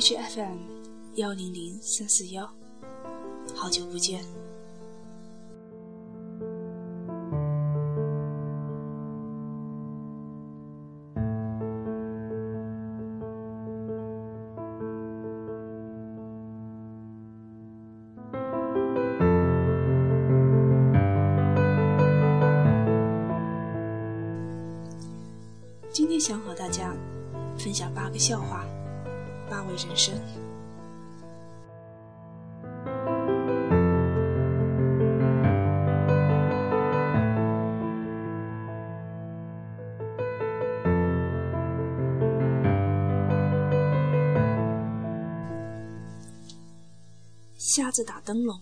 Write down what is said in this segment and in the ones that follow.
荔 FM 幺零零三四幺，好久不见。今天想和大家分享八个笑话，八味人生。瞎子打灯笼。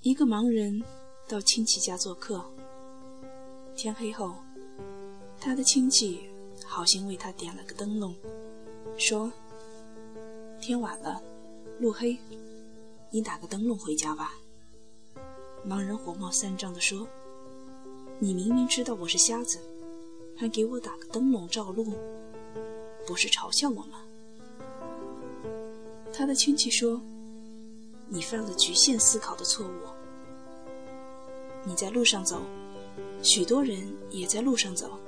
一个盲人到亲戚家做客，天黑后。他的亲戚好心为他点了个灯笼，说：“天晚了，路黑，你打个灯笼回家吧。”盲人火冒三丈地说：“你明明知道我是瞎子，还给我打个灯笼照路，不是嘲笑我吗？”他的亲戚说：“你犯了局限思考的错误。你在路上走，许多人也在路上走。”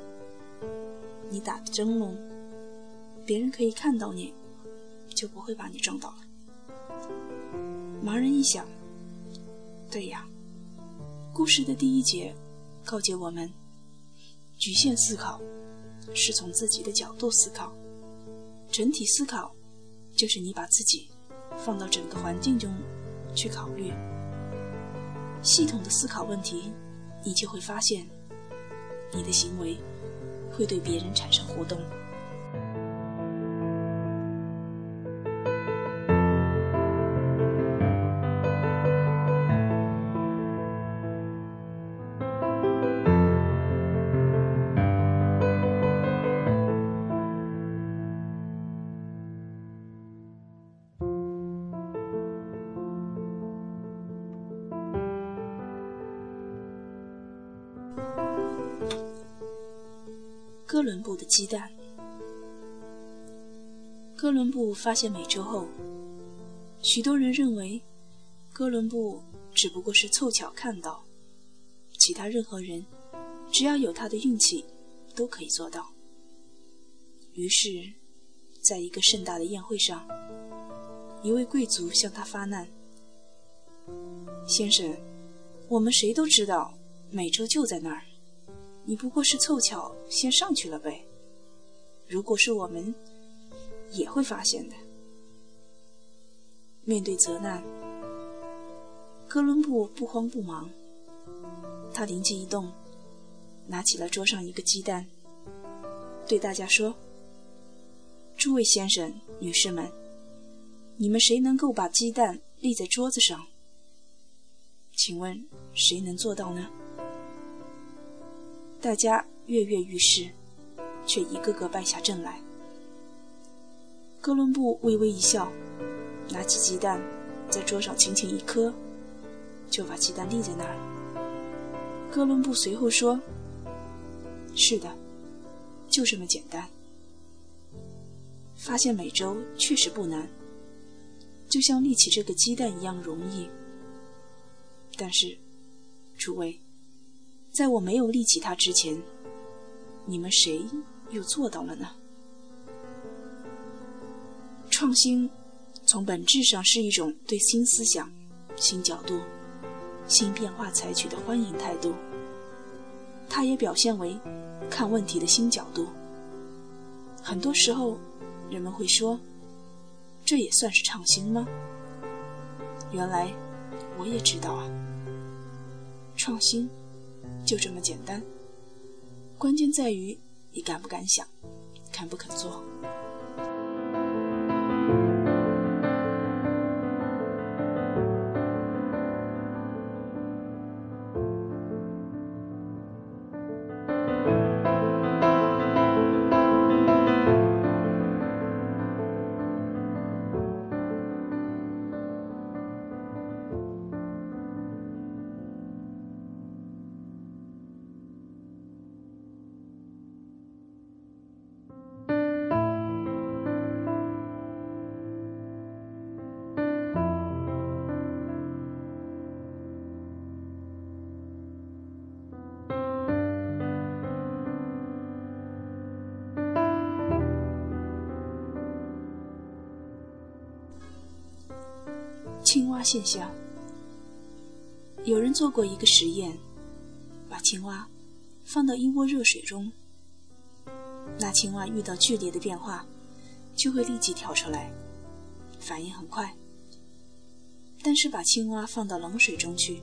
你打的灯笼，别人可以看到你，就不会把你撞倒了。盲人一想，对呀，故事的第一节告诫我们：局限思考是从自己的角度思考，整体思考就是你把自己放到整个环境中去考虑，系统的思考问题，你就会发现你的行为。会对别人产生互动。哥伦布的鸡蛋。哥伦布发现美洲后，许多人认为哥伦布只不过是凑巧看到，其他任何人只要有他的运气都可以做到。于是，在一个盛大的宴会上，一位贵族向他发难：“先生，我们谁都知道美洲就在那儿。”你不过是凑巧先上去了呗。如果是我们，也会发现的。面对责难，哥伦布不慌不忙，他灵机一动，拿起了桌上一个鸡蛋，对大家说：“诸位先生、女士们，你们谁能够把鸡蛋立在桌子上？请问谁能做到呢？”大家跃跃欲试，却一个个败下阵来。哥伦布微微一笑，拿起鸡蛋，在桌上轻轻一磕，就把鸡蛋立在那儿。哥伦布随后说：“是的，就这么简单。发现美洲确实不难，就像立起这个鸡蛋一样容易。但是，诸位。”在我没有立起它之前，你们谁又做到了呢？创新从本质上是一种对新思想、新角度、新变化采取的欢迎态度。它也表现为看问题的新角度。很多时候，人们会说：“这也算是创新吗？”原来，我也知道啊，创新。就这么简单，关键在于你敢不敢想，肯不肯做。青蛙现象。有人做过一个实验，把青蛙放到一窝热水中，那青蛙遇到剧烈的变化，就会立即跳出来，反应很快。但是把青蛙放到冷水中去，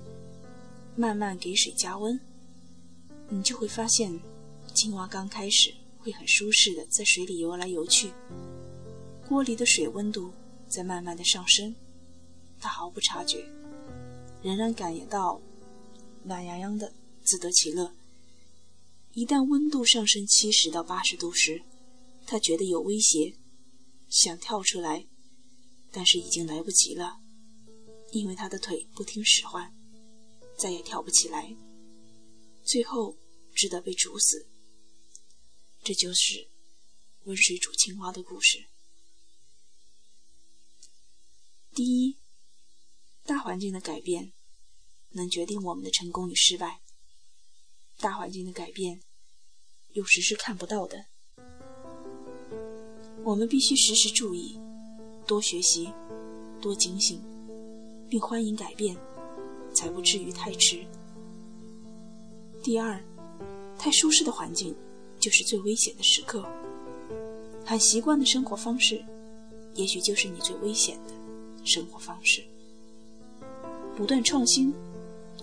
慢慢给水加温，你就会发现，青蛙刚开始会很舒适的在水里游来游去，锅里的水温度在慢慢的上升，他毫不察觉，仍然感觉到暖洋洋的，自得其乐。一旦温度上升七十到八十度时，他觉得有威胁，想跳出来，但是已经来不及了。因为他的腿不听使唤，再也跳不起来，最后只得被煮死。这就是温水煮青蛙的故事。第一，大环境的改变能决定我们的成功与失败。大环境的改变有时是看不到的，我们必须时时注意，多学习，多警醒。并欢迎改变，才不至于太迟。第二，太舒适的环境就是最危险的时刻。很习惯的生活方式，也许就是你最危险的生活方式。不断创新，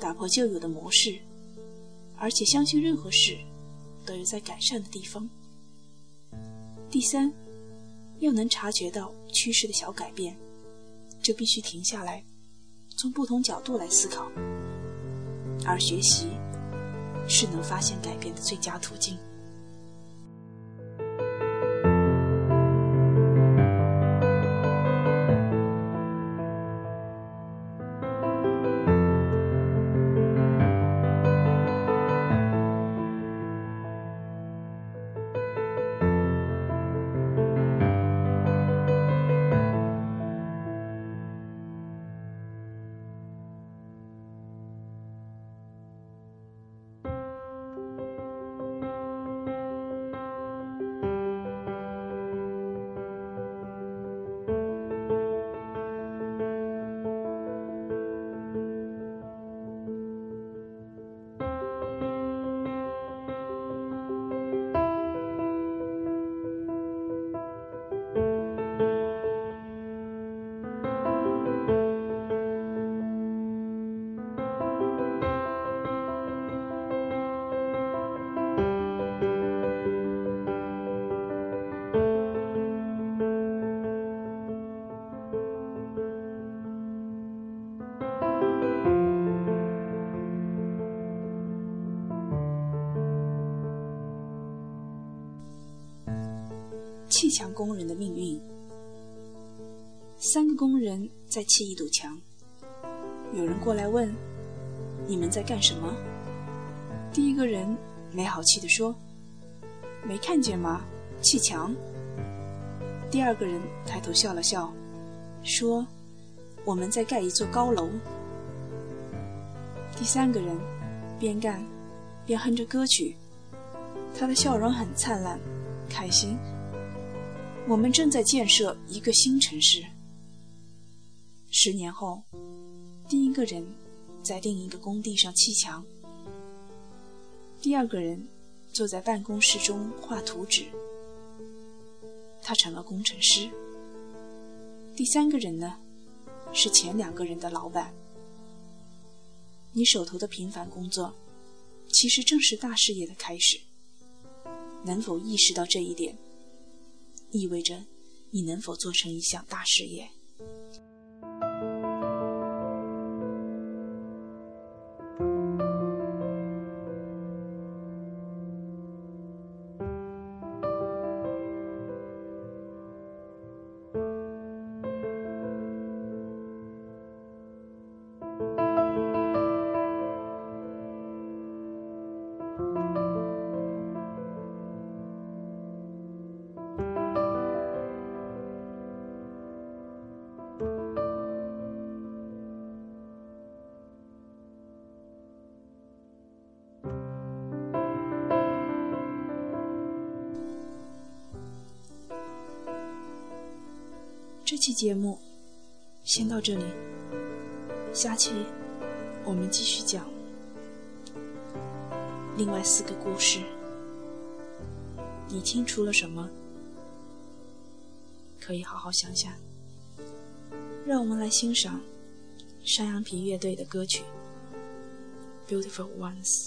打破旧有的模式，而且相信任何事都有在改善的地方。第三，要能察觉到趋势的小改变，就必须停下来。从不同角度来思考，而学习是能发现改变的最佳途径。墙工人的命运。三个工人在砌一堵墙。有人过来问：“你们在干什么？”第一个人没好气地说：“没看见吗？砌墙。”第二个人抬头笑了笑，说：“我们在盖一座高楼。”第三个人边干边哼着歌曲，他的笑容很灿烂，开心。我们正在建设一个新城市。十年后，第一个人在另一个工地上砌墙，第二个人坐在办公室中画图纸，他成了工程师。第三个人呢，是前两个人的老板。你手头的平凡工作，其实正是大事业的开始。能否意识到这一点？意味着你能否做成一项大事业。这期节目先到这里，下期我们继续讲另外四个故事。你听出了什么？可以好好想想。让我们来欣赏山羊皮乐队的歌曲《Beautiful Ones》。